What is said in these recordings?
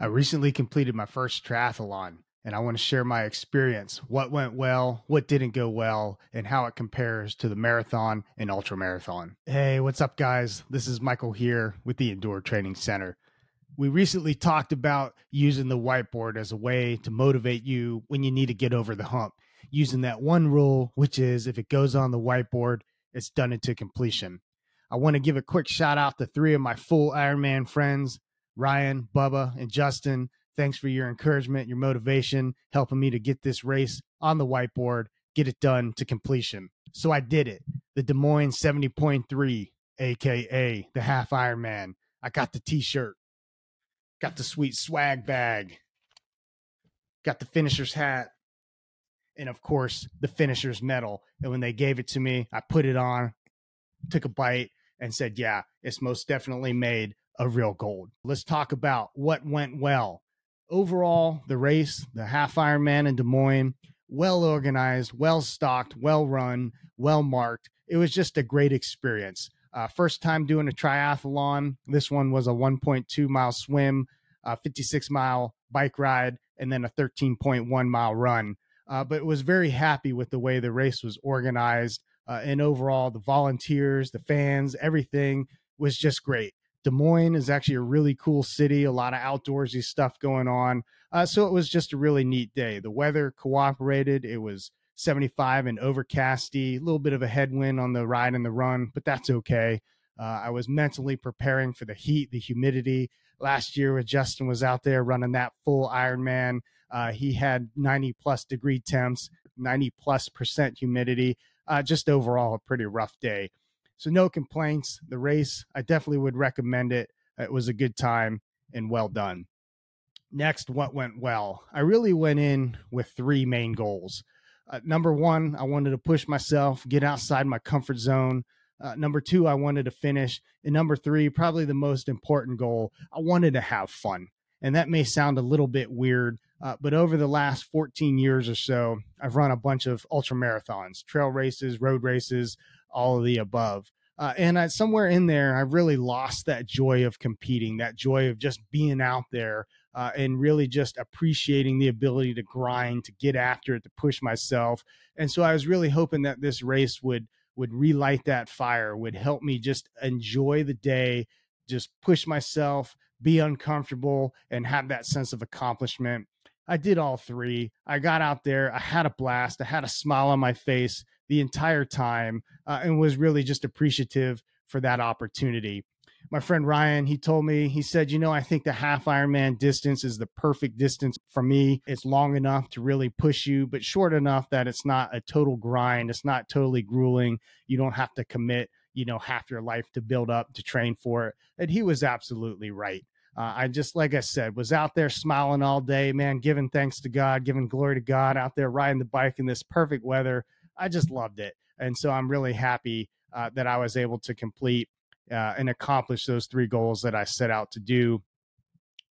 I recently completed my first triathlon and I want to share my experience, what went well, what didn't go well, and how it compares to the marathon and ultra marathon. Hey, what's up, guys? This is Michael here with the Endure Training Center. We recently talked about using the whiteboard as a way to motivate you when you need to get over the hump, using that one rule, which is if it goes on the whiteboard, it's done into completion. I want to give a quick shout out to three of my full Ironman friends Ryan, Bubba, and Justin, thanks for your encouragement, your motivation, helping me to get this race on the whiteboard, get it done to completion. So I did it. The Des Moines 70.3, aka the half Ironman. I got the t shirt, got the sweet swag bag, got the finisher's hat, and of course, the finisher's medal. And when they gave it to me, I put it on, took a bite, and said, Yeah, it's most definitely made of real gold. Let's talk about what went well. Overall, the race, the half Ironman in Des Moines, well organized, well stocked, well run, well marked. It was just a great experience. Uh, first time doing a triathlon. This one was a 1.2 mile swim, a 56 mile bike ride, and then a 13.1 mile run. Uh, but was very happy with the way the race was organized. Uh, and overall, the volunteers, the fans, everything was just great. Des Moines is actually a really cool city, a lot of outdoorsy stuff going on. Uh, so it was just a really neat day. The weather cooperated. It was 75 and overcasty, a little bit of a headwind on the ride and the run, but that's okay. Uh, I was mentally preparing for the heat, the humidity. Last year, when Justin was out there running that full Ironman, uh, he had 90 plus degree temps, 90 plus percent humidity. Uh, just overall, a pretty rough day. So no complaints. The race, I definitely would recommend it. It was a good time and well done. Next, what went well? I really went in with three main goals. Uh, number one, I wanted to push myself, get outside my comfort zone. Uh, number two, I wanted to finish. And number three, probably the most important goal, I wanted to have fun. And that may sound a little bit weird, uh, but over the last 14 years or so, I've run a bunch of ultra marathons, trail races, road races, all of the above. Uh, and I, somewhere in there, I really lost that joy of competing, that joy of just being out there uh, and really just appreciating the ability to grind, to get after it, to push myself. And so I was really hoping that this race would would relight that fire, would help me just enjoy the day, just push myself, be uncomfortable, and have that sense of accomplishment. I did all three. I got out there. I had a blast. I had a smile on my face the entire time uh, and was really just appreciative for that opportunity. My friend Ryan, he told me, he said, you know, I think the half Ironman distance is the perfect distance for me. It's long enough to really push you, but short enough that it's not a total grind. It's not totally grueling. You don't have to commit, you know, half your life to build up to train for it. And he was absolutely right. Uh, I just, like I said, was out there smiling all day, man, giving thanks to God, giving glory to God, out there riding the bike in this perfect weather. I just loved it. And so I'm really happy uh, that I was able to complete uh, and accomplish those three goals that I set out to do.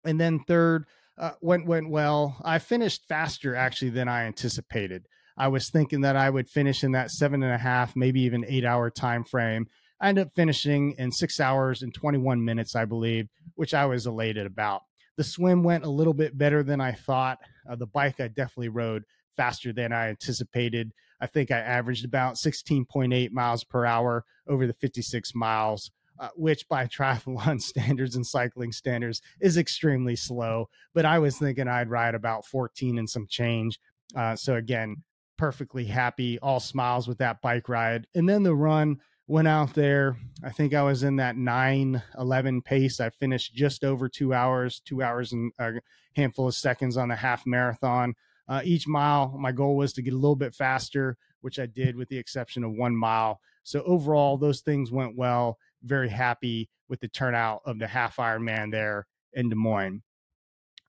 And then third, uh, went went well. I finished faster actually than I anticipated. I was thinking that I would finish in that seven and a half, maybe even eight hour time frame. I ended up finishing in six hours and 21 minutes, I believe, which I was elated about. The swim went a little bit better than I thought. Uh, the bike I definitely rode faster than I anticipated. I think I averaged about 16.8 miles per hour over the 56 miles, uh, which by triathlon standards and cycling standards is extremely slow. But I was thinking I'd ride about 14 and some change. Uh, so again, perfectly happy, all smiles with that bike ride. And then the run went out there. I think I was in that 9 11 pace. I finished just over two hours, two hours and a handful of seconds on the half marathon. Uh, each mile, my goal was to get a little bit faster, which I did with the exception of one mile. So overall, those things went well. Very happy with the turnout of the half Ironman there in Des Moines.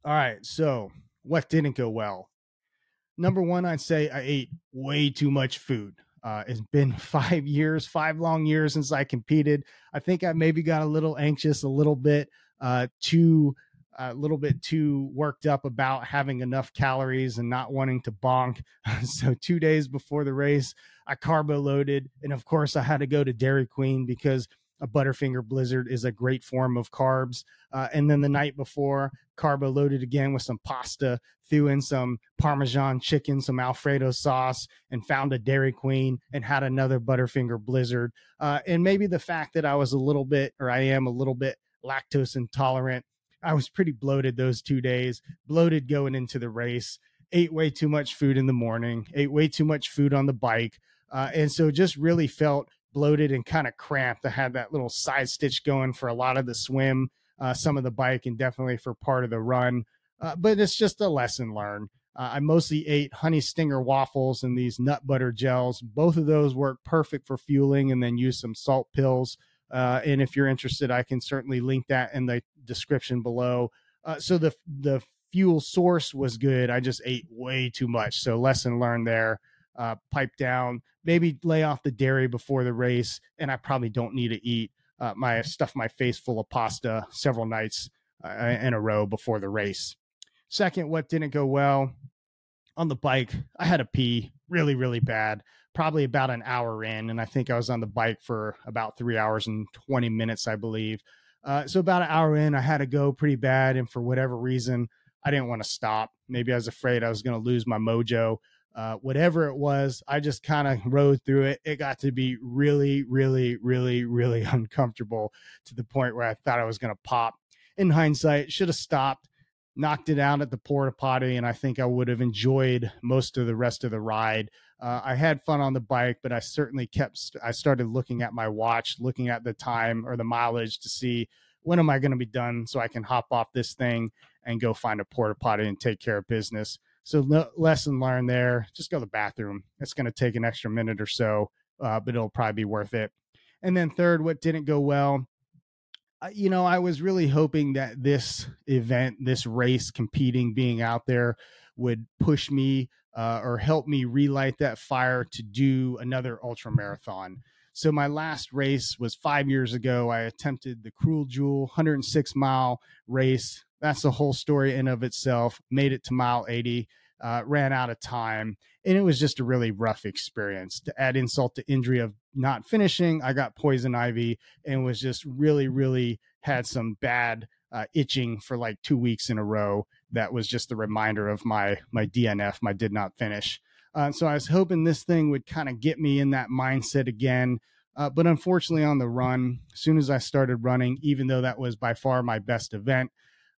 All right, so what didn't go well? Number one, I'd say I ate way too much food. Uh, it's been five years, five long years since I competed. I think I maybe got a little anxious, a little bit uh, too, a little bit too worked up about having enough calories and not wanting to bonk. so two days before the race, I carbo loaded, and of course, I had to go to Dairy Queen because a Butterfinger Blizzard is a great form of carbs. Uh, and then the night before, carbo loaded again with some pasta, threw in some Parmesan chicken, some Alfredo sauce, and found a Dairy Queen and had another Butterfinger Blizzard. Uh, and maybe the fact that I was a little bit, or I am a little bit lactose intolerant, I was pretty bloated those two days, bloated going into the race, ate way too much food in the morning, ate way too much food on the bike. Uh, and so just really felt bloated and kind of cramped. I had that little side stitch going for a lot of the swim, uh, some of the bike, and definitely for part of the run. Uh, but it's just a lesson learned. Uh, I mostly ate honey stinger waffles and these nut butter gels. Both of those work perfect for fueling, and then use some salt pills. Uh, and if you're interested, I can certainly link that in the description below. Uh, so the the fuel source was good. I just ate way too much. So lesson learned there uh, pipe down, maybe lay off the dairy before the race, and I probably don't need to eat uh, my stuff my face full of pasta several nights uh, in a row before the race. Second, what didn't go well on the bike? I had a pee really, really bad. Probably about an hour in, and I think I was on the bike for about three hours and twenty minutes, I believe. Uh, so about an hour in, I had to go pretty bad, and for whatever reason, I didn't want to stop. Maybe I was afraid I was going to lose my mojo uh, whatever it was, I just kind of rode through it. It got to be really, really, really, really uncomfortable to the point where I thought I was going to pop. In hindsight, should have stopped, knocked it out at the porta potty, and I think I would have enjoyed most of the rest of the ride. Uh, I had fun on the bike, but I certainly kept. I started looking at my watch, looking at the time or the mileage to see when am I going to be done so I can hop off this thing and go find a porta potty and take care of business. So no, lesson learned there. Just go to the bathroom. It's going to take an extra minute or so, uh, but it'll probably be worth it. And then third, what didn't go well. You know, I was really hoping that this event, this race, competing, being out there, would push me uh, or help me relight that fire to do another ultra marathon. So my last race was five years ago. I attempted the Cruel Jewel 106 mile race that's the whole story in of itself. Made it to mile 80, uh, ran out of time, and it was just a really rough experience. To add insult to injury of not finishing, I got poison ivy and was just really, really had some bad uh, itching for like two weeks in a row. That was just the reminder of my my DNF, my did not finish. Uh, so I was hoping this thing would kind of get me in that mindset again. Uh, but unfortunately, on the run, as soon as I started running, even though that was by far my best event,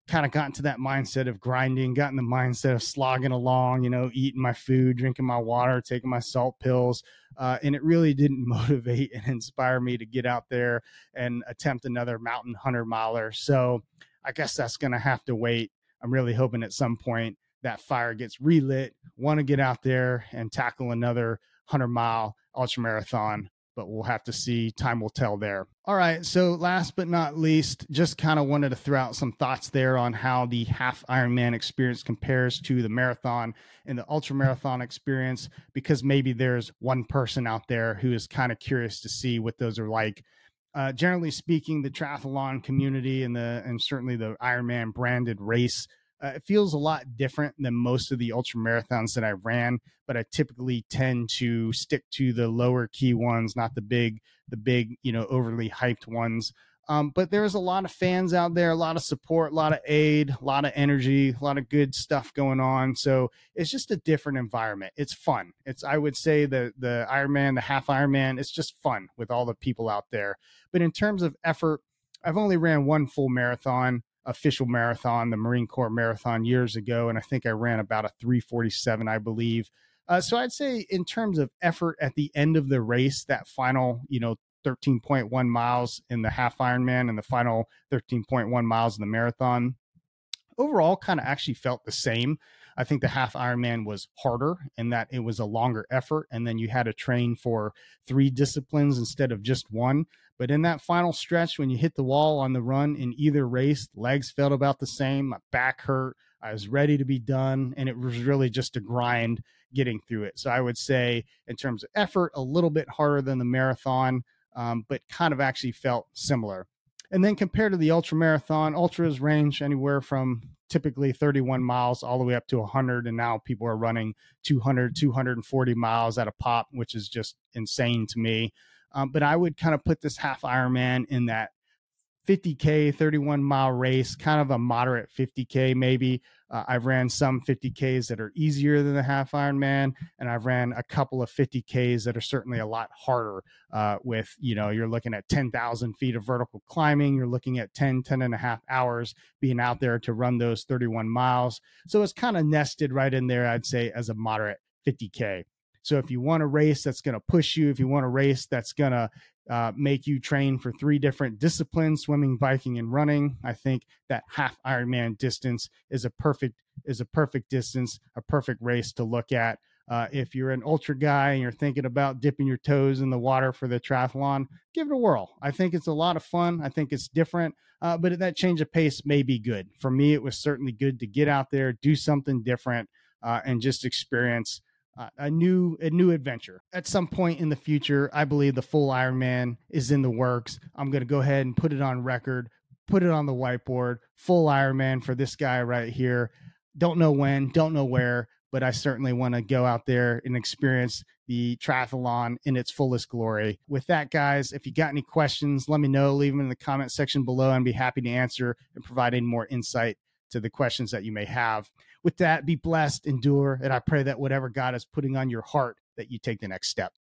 kind of got into that mindset of grinding, got in the mindset of slogging along, you know, eating my food, drinking my water, taking my salt pills. Uh, and it really didn't motivate and inspire me to get out there and attempt another mountain hundred miler. So I guess that's going to have to wait. I'm really hoping at some point that fire gets relit, want to get out there and tackle another 100 mile ultra marathon but we'll have to see. Time will tell there. All right. So, last but not least, just kind of wanted to throw out some thoughts there on how the half Ironman experience compares to the marathon and the ultra marathon experience, because maybe there's one person out there who is kind of curious to see what those are like. Uh, generally speaking, the triathlon community and the and certainly the Ironman branded race uh, it feels a lot different than most of the ultra marathons that I ran, but I typically tend to stick to the lower key ones, not the big, the big, you know, overly hyped ones. Um, but there's a lot of fans out there, a lot of support, a lot of aid, a lot of energy, a lot of good stuff going on. So it's just a different environment. It's fun. It's I would say the the Ironman, the half Ironman, it's just fun with all the people out there. But in terms of effort, I've only ran one full marathon official marathon, the Marine Corps marathon years ago, and I think I ran about a 347, I believe. Uh, so I'd say in terms of effort at the end of the race, that final, you know, 13.1 miles in the half Ironman and the final 13.1 miles in the marathon, overall kind of actually felt the same. I think the half Ironman was harder in that it was a longer effort, and then you had to train for three disciplines instead of just one. But in that final stretch, when you hit the wall on the run in either race, legs felt about the same. My back hurt. I was ready to be done, and it was really just a grind getting through it. So I would say, in terms of effort, a little bit harder than the marathon, um, but kind of actually felt similar. And then compared to the ultra marathon, ultras range anywhere from typically 31 miles all the way up to 100 and now people are running 200 240 miles at a pop which is just insane to me Um, but I would kind of put this half Ironman in that 50K, 31 mile race, kind of a moderate 50K maybe. Uh, I've ran some 50Ks that are easier than the half Ironman, and I've ran a couple of 50Ks that are certainly a lot harder. Uh, with, you know, you're looking at 10,000 feet of vertical climbing, you're looking at 10, 10 and a half hours being out there to run those 31 miles. So it's kind of nested right in there, I'd say, as a moderate 50K. So if you want a race that's going to push you, if you want a race that's going to uh, make you train for three different disciplines swimming biking and running i think that half ironman distance is a perfect is a perfect distance a perfect race to look at. Uh, if you're an ultra guy and you're thinking about dipping your toes in the water for the triathlon give it a whirl. I think it's a lot of fun. I think it's different uh, but that change of pace may be good. For me it was certainly good to get out there do something different uh, and just experience a new a new adventure. At some point in the future, I believe the full Ironman is in the works. I'm going to go ahead and put it on record, put it on the whiteboard. Full Ironman for this guy right here. Don't know when, don't know where, but I certainly want to go out there and experience the triathlon in its fullest glory. With that, guys, if you got any questions, let me know. Leave them in the comment section below. and be happy to answer and provide any more insight to the questions that you may have. With that, be blessed, endure, and I pray that whatever God is putting on your heart, that you take the next step.